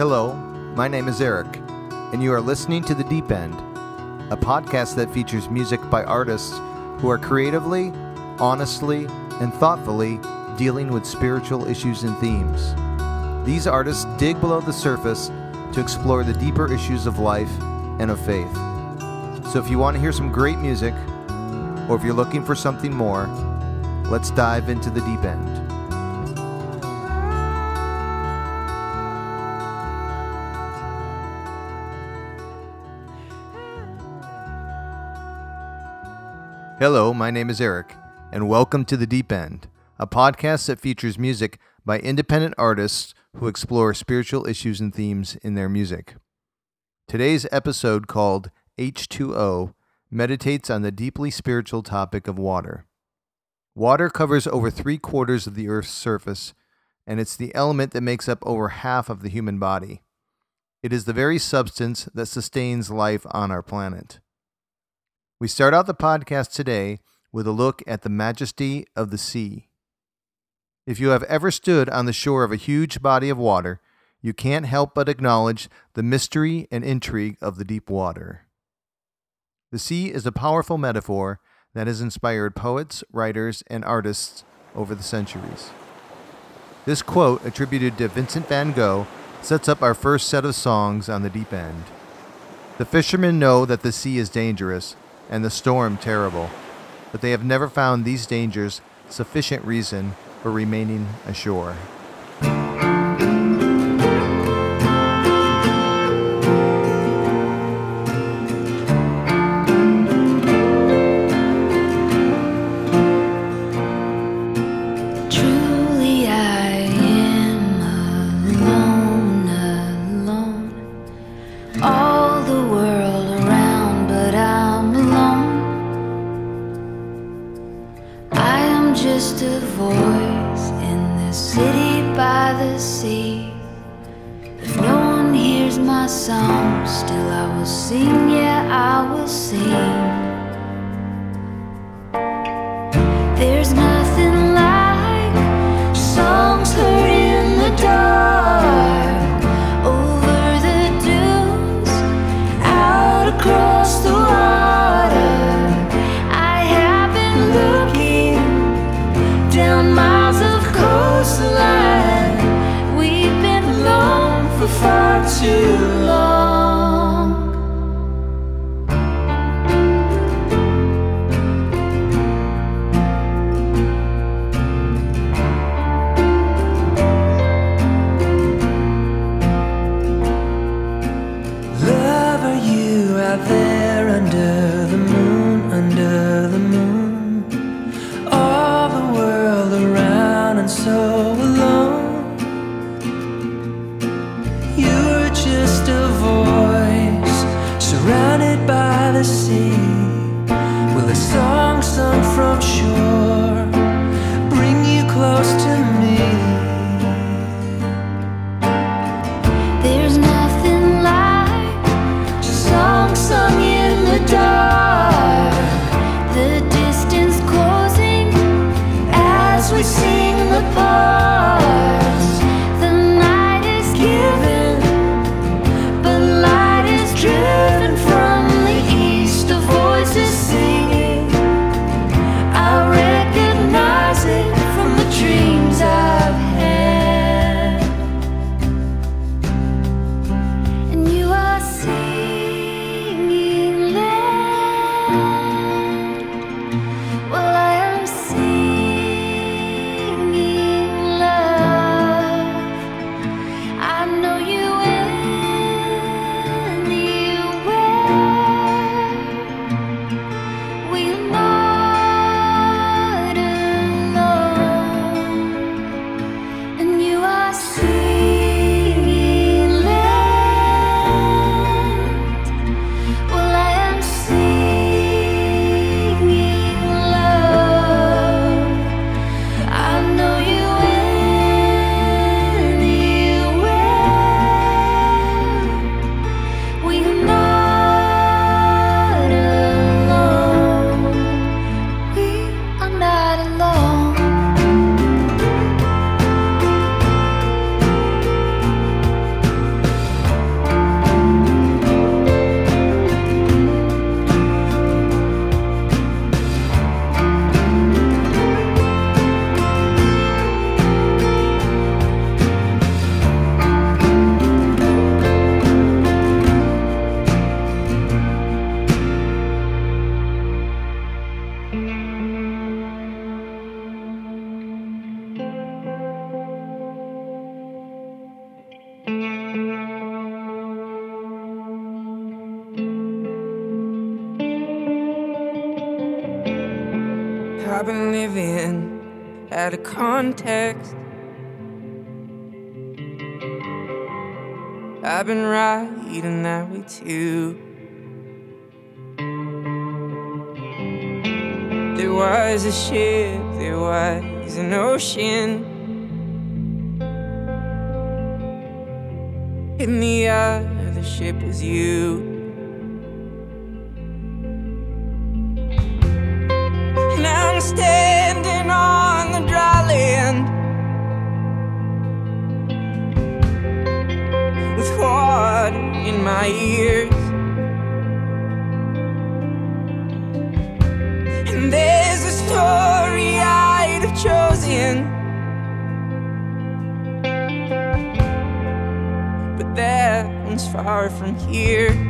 Hello, my name is Eric, and you are listening to The Deep End, a podcast that features music by artists who are creatively, honestly, and thoughtfully dealing with spiritual issues and themes. These artists dig below the surface to explore the deeper issues of life and of faith. So if you want to hear some great music, or if you're looking for something more, let's dive into the deep end. Hello, my name is Eric, and welcome to The Deep End, a podcast that features music by independent artists who explore spiritual issues and themes in their music. Today's episode, called H2O, meditates on the deeply spiritual topic of water. Water covers over three quarters of the Earth's surface, and it's the element that makes up over half of the human body. It is the very substance that sustains life on our planet. We start out the podcast today with a look at the majesty of the sea. If you have ever stood on the shore of a huge body of water, you can't help but acknowledge the mystery and intrigue of the deep water. The sea is a powerful metaphor that has inspired poets, writers, and artists over the centuries. This quote, attributed to Vincent van Gogh, sets up our first set of songs on the deep end. The fishermen know that the sea is dangerous, and the storm terrible, but they have never found these dangers sufficient reason for remaining ashore. living out of context. I've been writing that way too. There was a ship, there was an ocean. In the other ship was you. And I'm staying. far from here.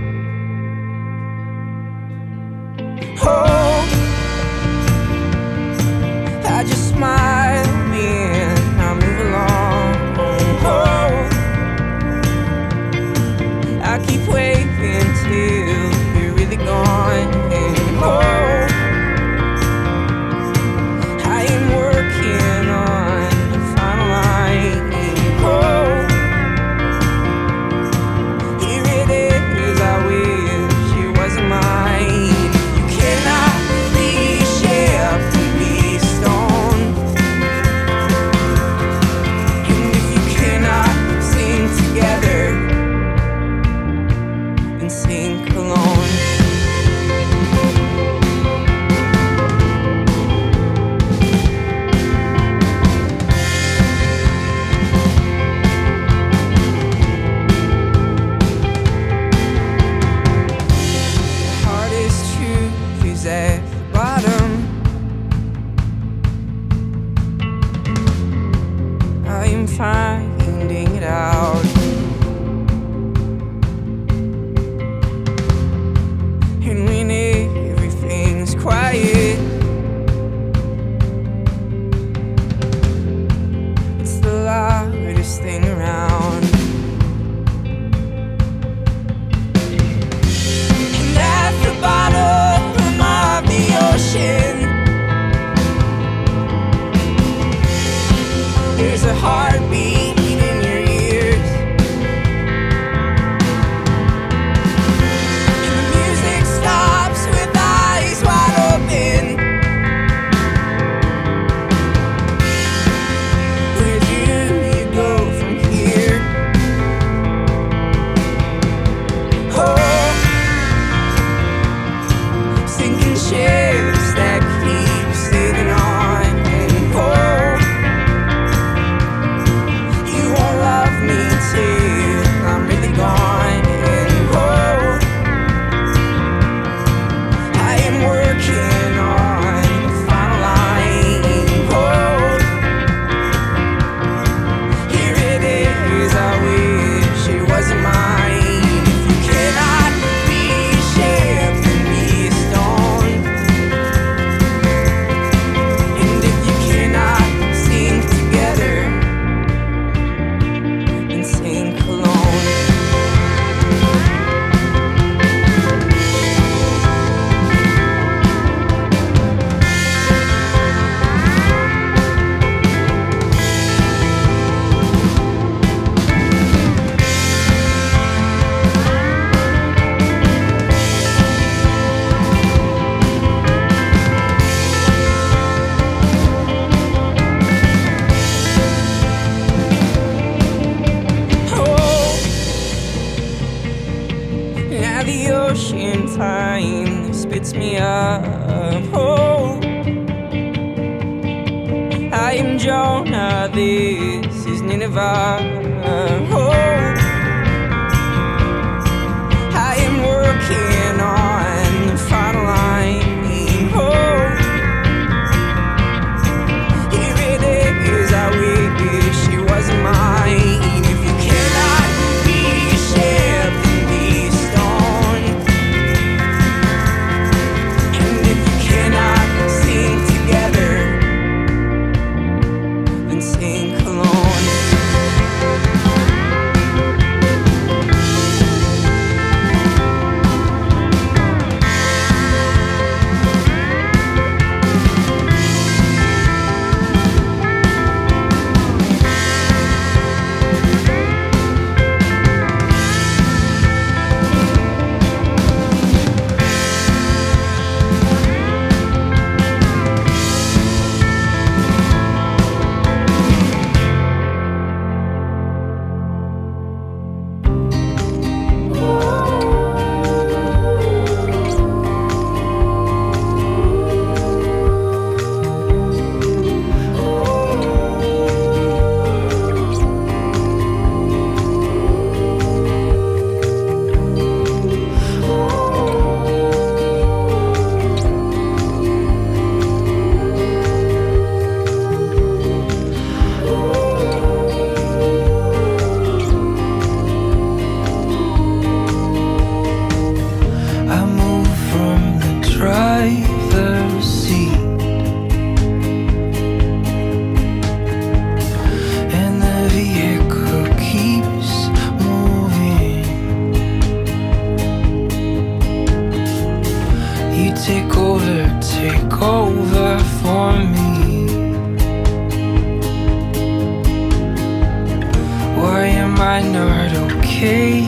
Not okay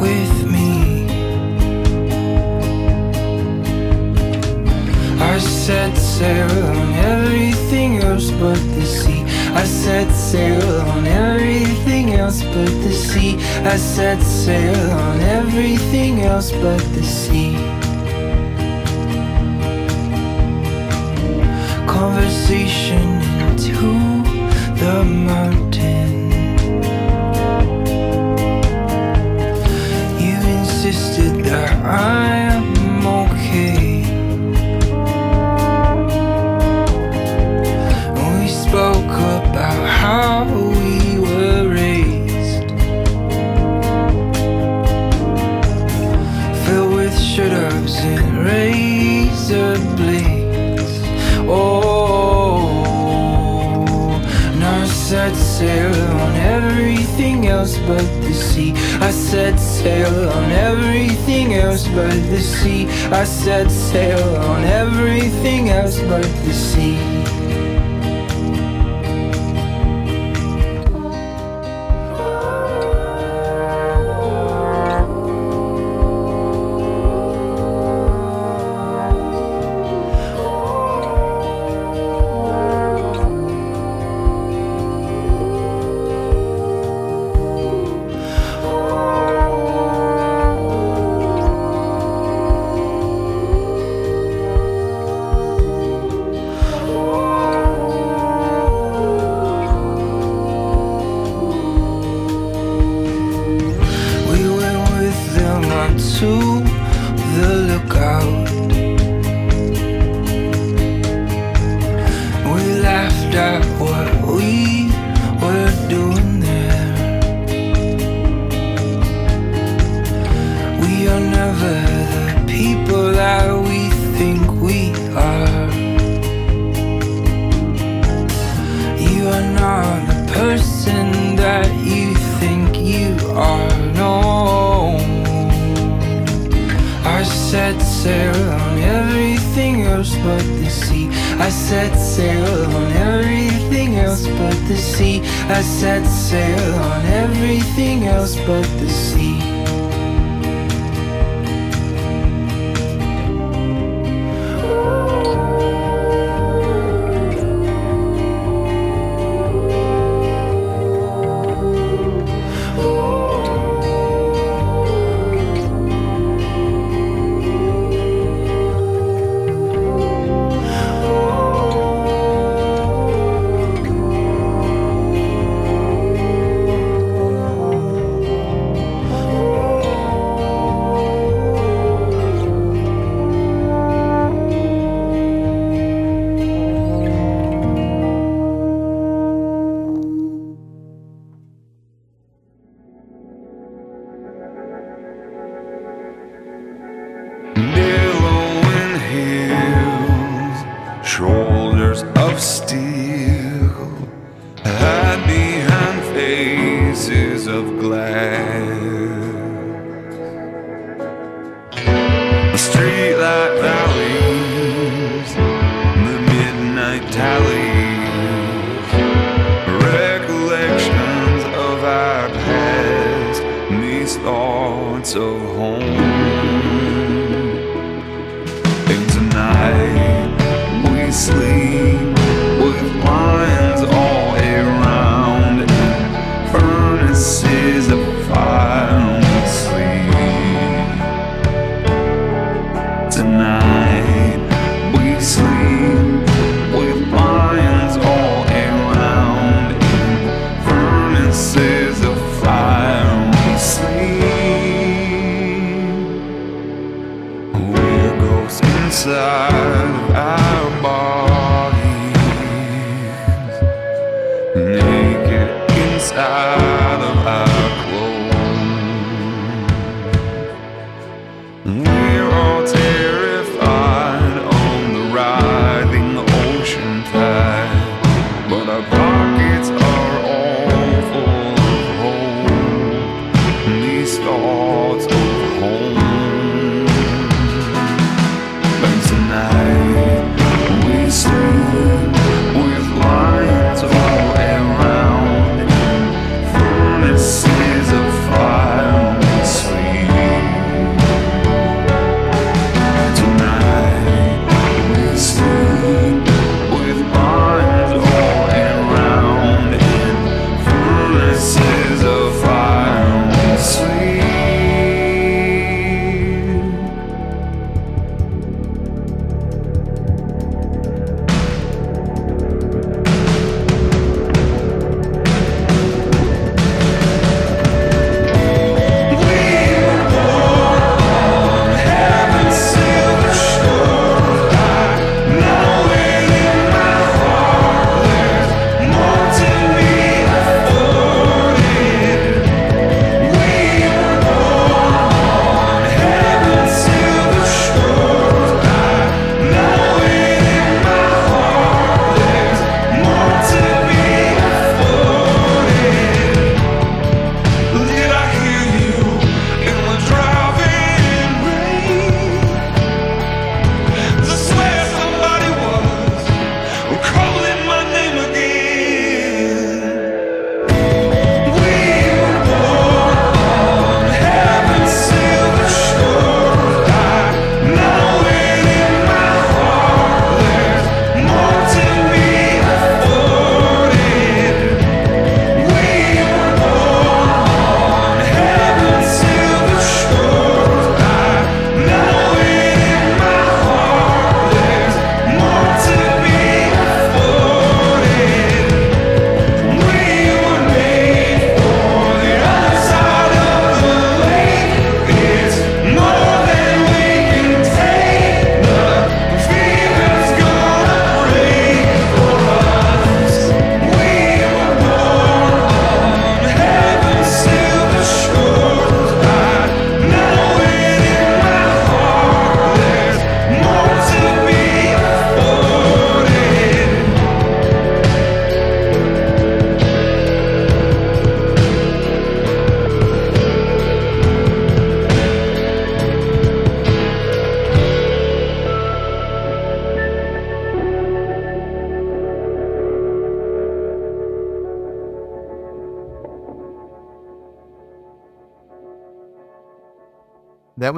with me. I set sail on everything else but the sea. I set sail on everything else but the sea. I set sail on everything else but the sea. Conversation into the mountain. Insisted that I am okay. We spoke about how we were raised, filled with should-haves and razor blades. Oh, and I set sail on everything else but the sea. I set sail on everything else but the sea. I set sail on everything else but the sea.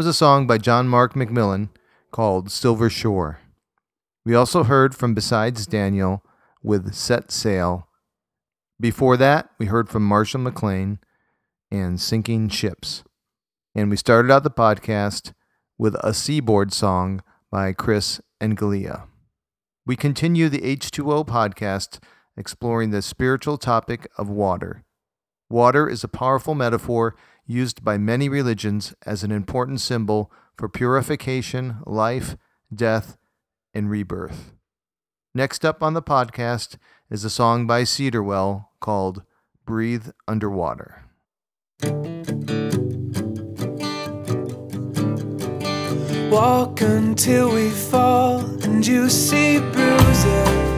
A song by John Mark McMillan called Silver Shore. We also heard from Besides Daniel with Set Sail. Before that, we heard from Marshall McLean and Sinking Ships. And we started out the podcast with a Seaboard song by Chris and Galia. We continue the H2O podcast exploring the spiritual topic of water. Water is a powerful metaphor used by many religions as an important symbol for purification, life, death, and rebirth. Next up on the podcast is a song by Cedarwell called Breathe Underwater. Walk until we fall and you see bruises.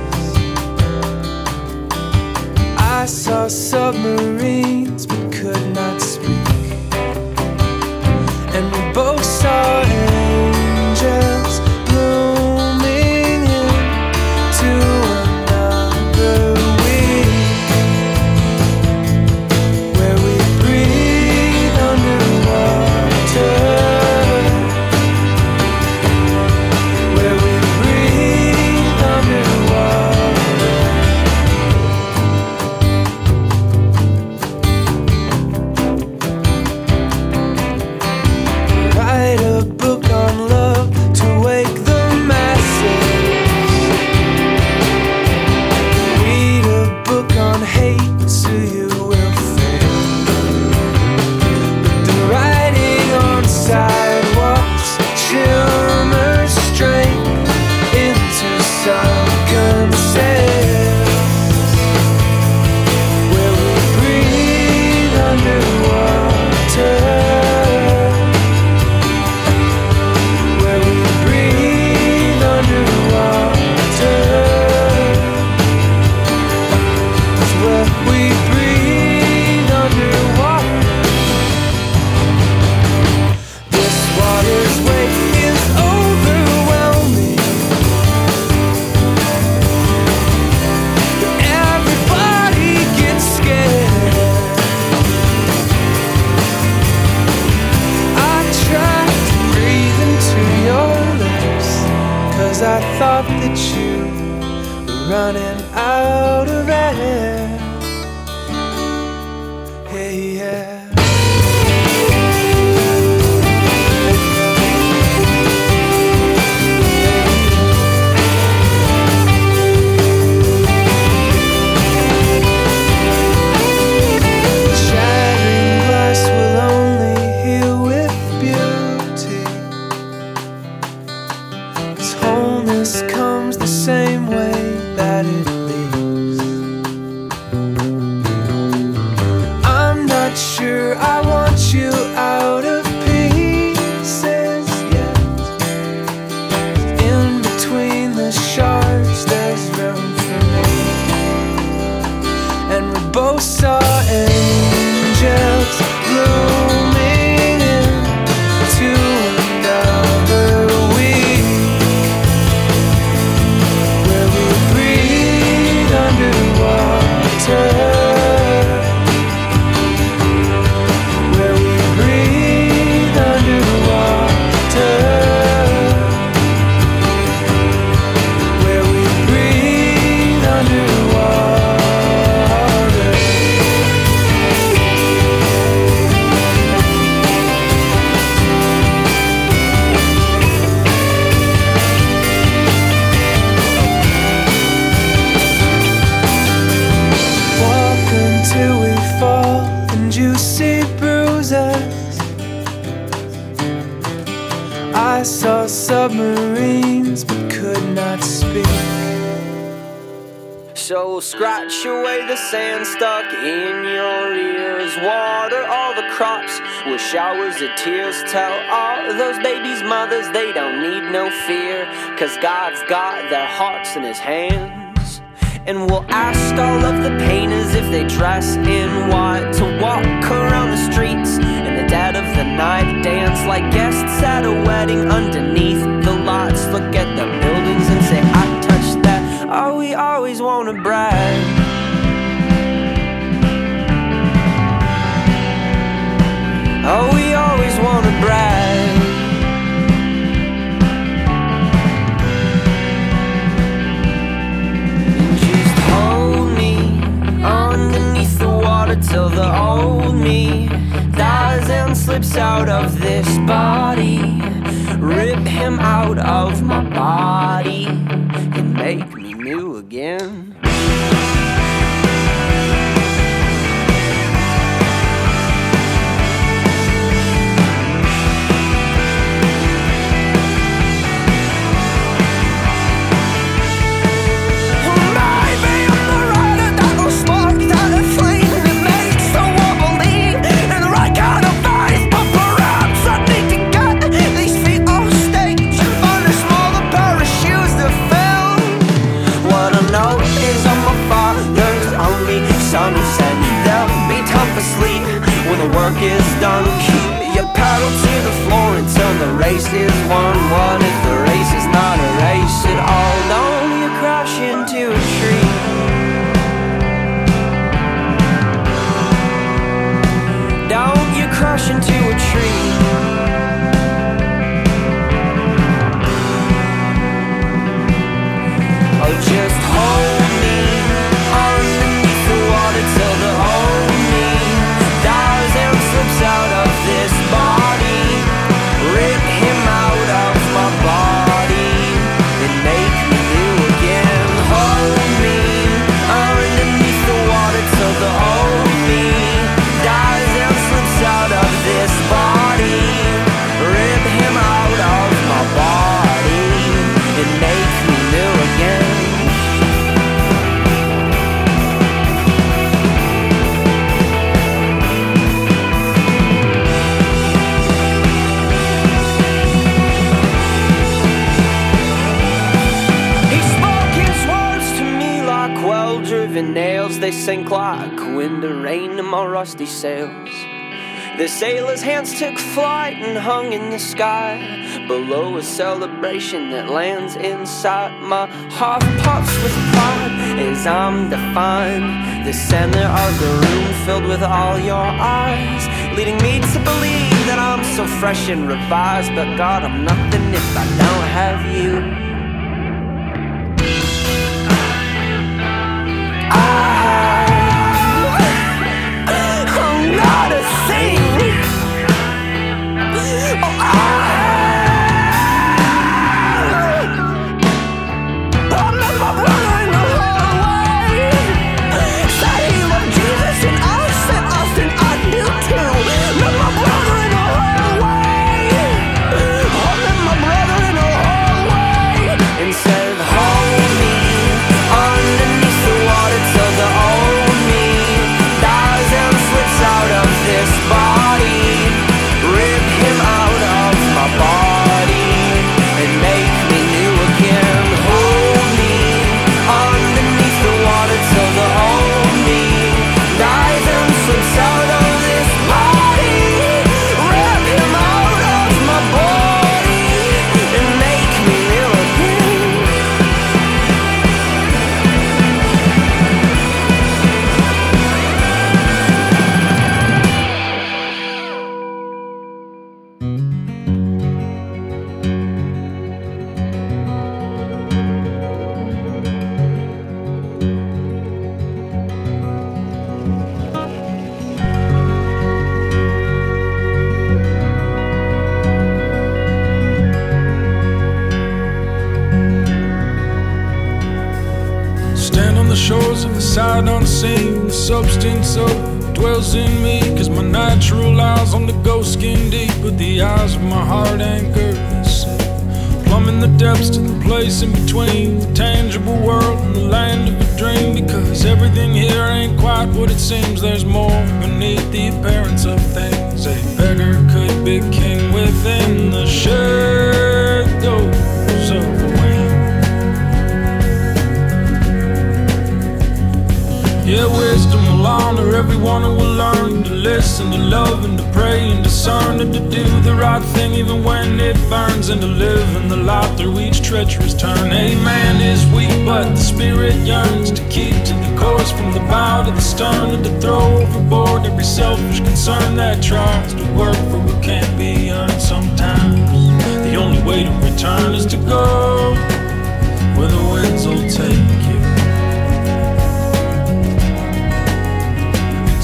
I saw submarines but could not So scratch away the sand stuck in your ears. Water all the crops with showers of tears. Tell all those babies' mothers they don't need no fear. Cause God's got their hearts in his hands. And we'll ask all of the painters if they dress in white to walk around the streets in the dead of the night. Dance like guests at a wedding underneath the lights. Look at the buildings are we always wanna brag. Are we always wanna brag. Just hold me underneath the water till the old me dies and slips out of this body. Rip him out of my body and make yeah. even nails, they sink like wind or rain in my rusty sails. The sailors' hands took flight and hung in the sky. Below a celebration that lands inside my heart pops with pride as I'm defined. The center of the room filled with all your eyes, leading me to believe that I'm so fresh and revised. But God, I'm nothing if I don't have you. listen, to love, and to pray, and discern, and to do the right thing even when it burns, and to live in the light through each treacherous turn. A man is weak, but the spirit yearns to keep to the course from the bow to the stern, and to throw overboard every selfish concern that tries to work for what can't be earned sometimes. The only way to return is to go where the winds will take you.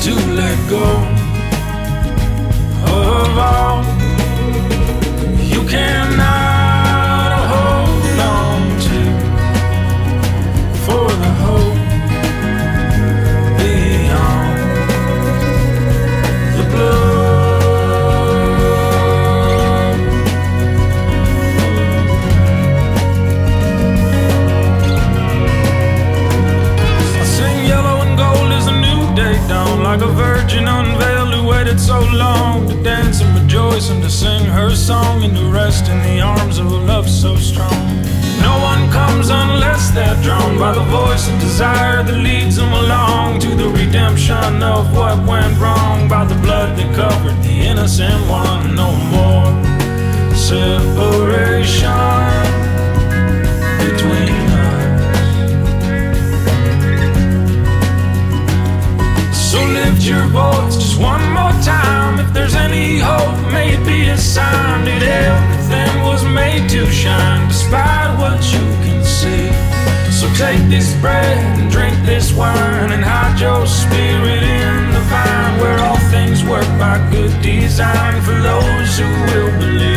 to let go of all you cannot. So long to dance and rejoice and to sing her song and to rest in the arms of a love so strong. No one comes unless they're drawn by the voice of desire that leads them along to the redemption of what went wrong by the blood that covered the innocent one. No more separation what you can see. So take this bread and drink this wine and hide your spirit in the vine where all things work by good design for those who will believe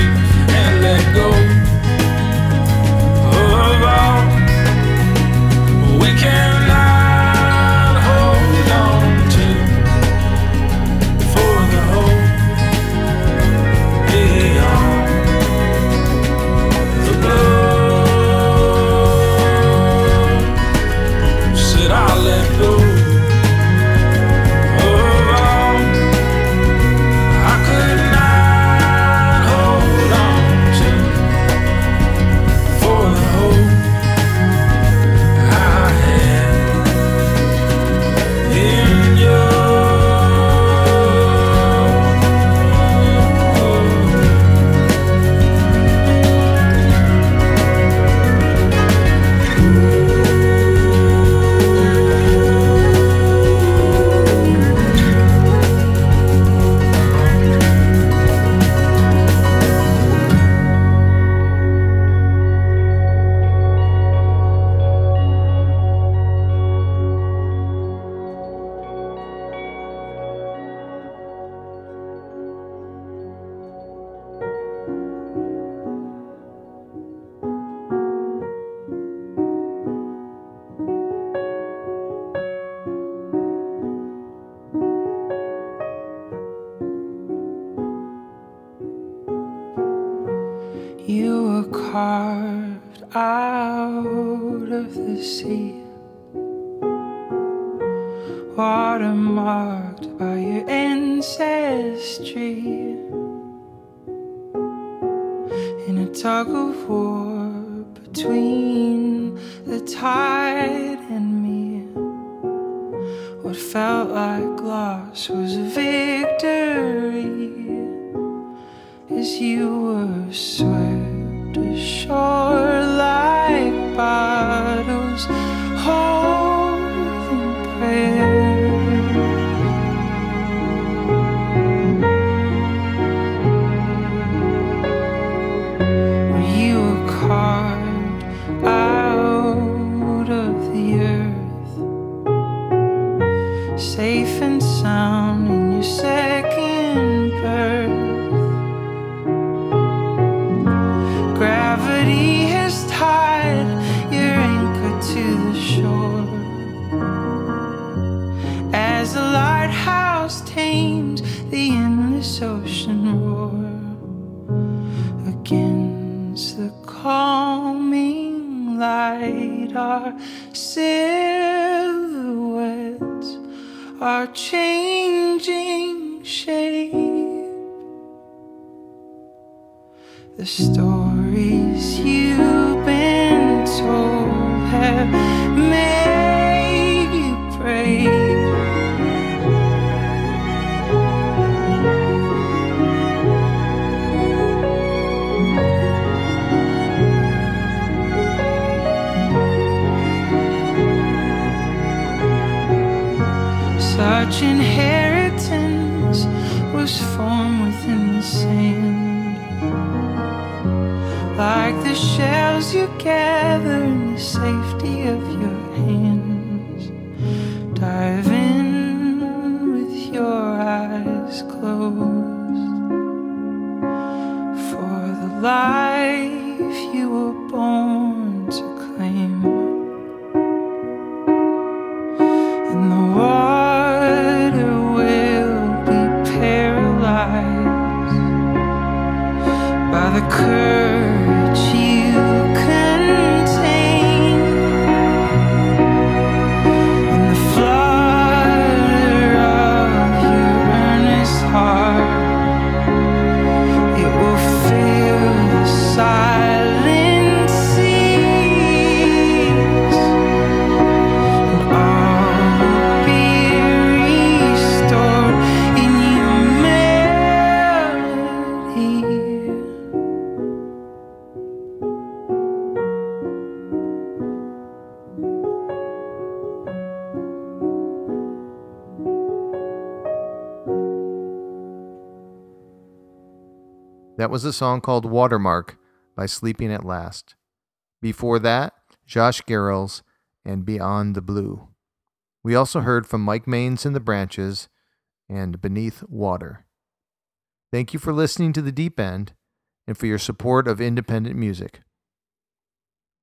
like the shells you gather in the safety of your hands. Dive That was a song called Watermark by Sleeping at Last. Before that, Josh Garrels and Beyond the Blue. We also heard from Mike Mains in the Branches and Beneath Water. Thank you for listening to The Deep End and for your support of independent music.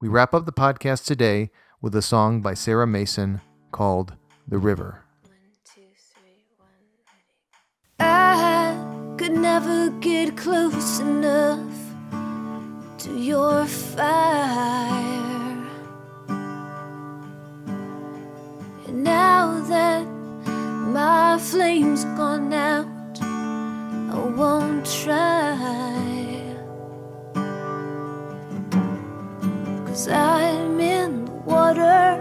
We wrap up the podcast today with a song by Sarah Mason called The River. Never get close enough to your fire. And now that my flame's gone out, I won't try. Cause I'm in the water,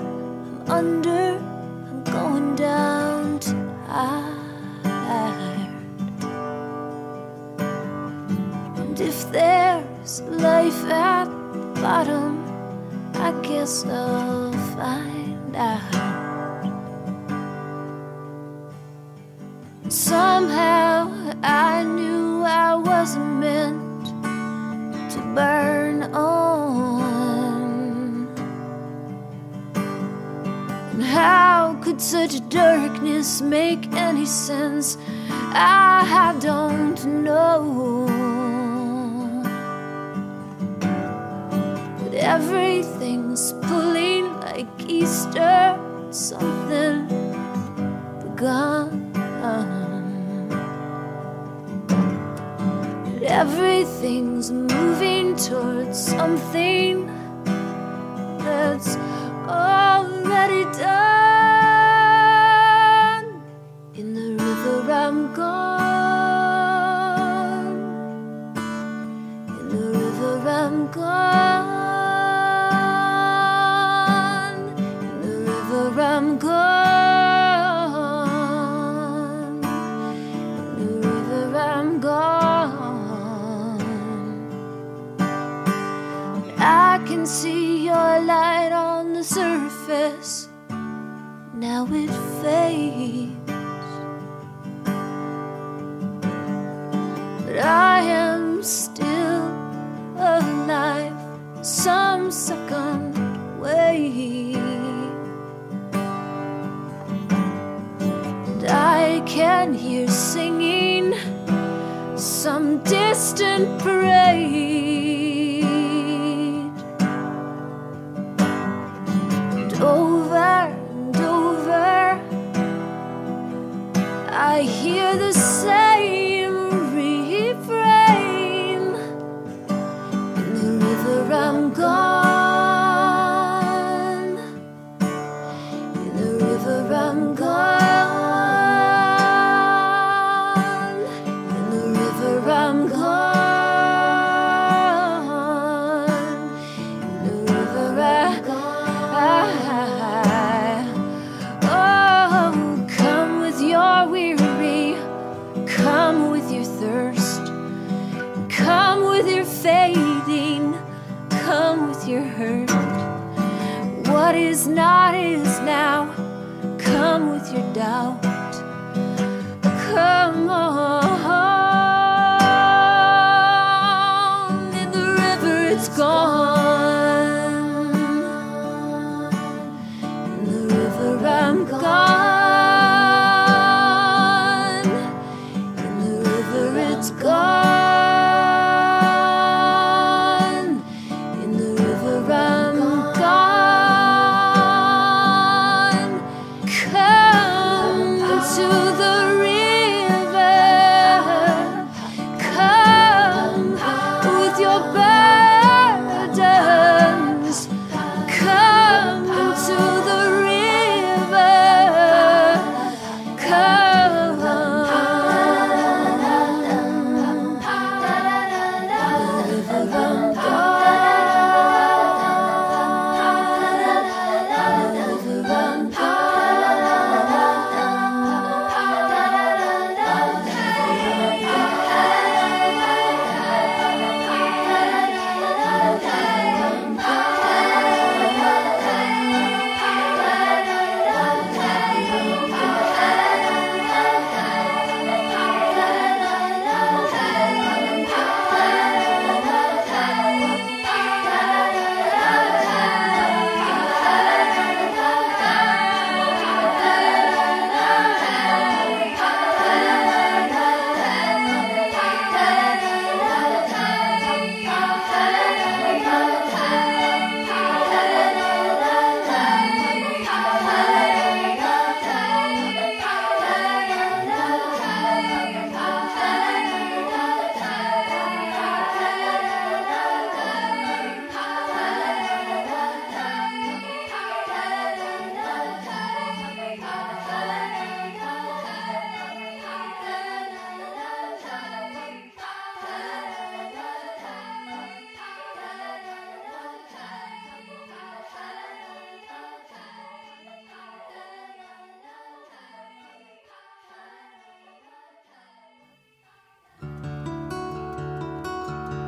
I'm under, I'm going down if there's life at the bottom, I guess I'll find out. Somehow I knew I wasn't meant to burn on. And how could such darkness make any sense? I don't know. Everything's pulling like Easter, something begun. Everything's moving towards something that's already done. In the river, I'm gone. Now it fades. But I am still alive, some second way. And I can hear singing some distant parade.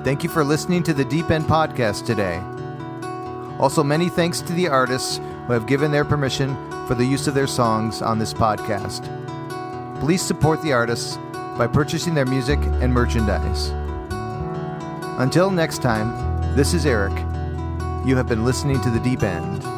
Thank you for listening to the Deep End podcast today. Also, many thanks to the artists who have given their permission for the use of their songs on this podcast. Please support the artists by purchasing their music and merchandise. Until next time, this is Eric. You have been listening to The Deep End.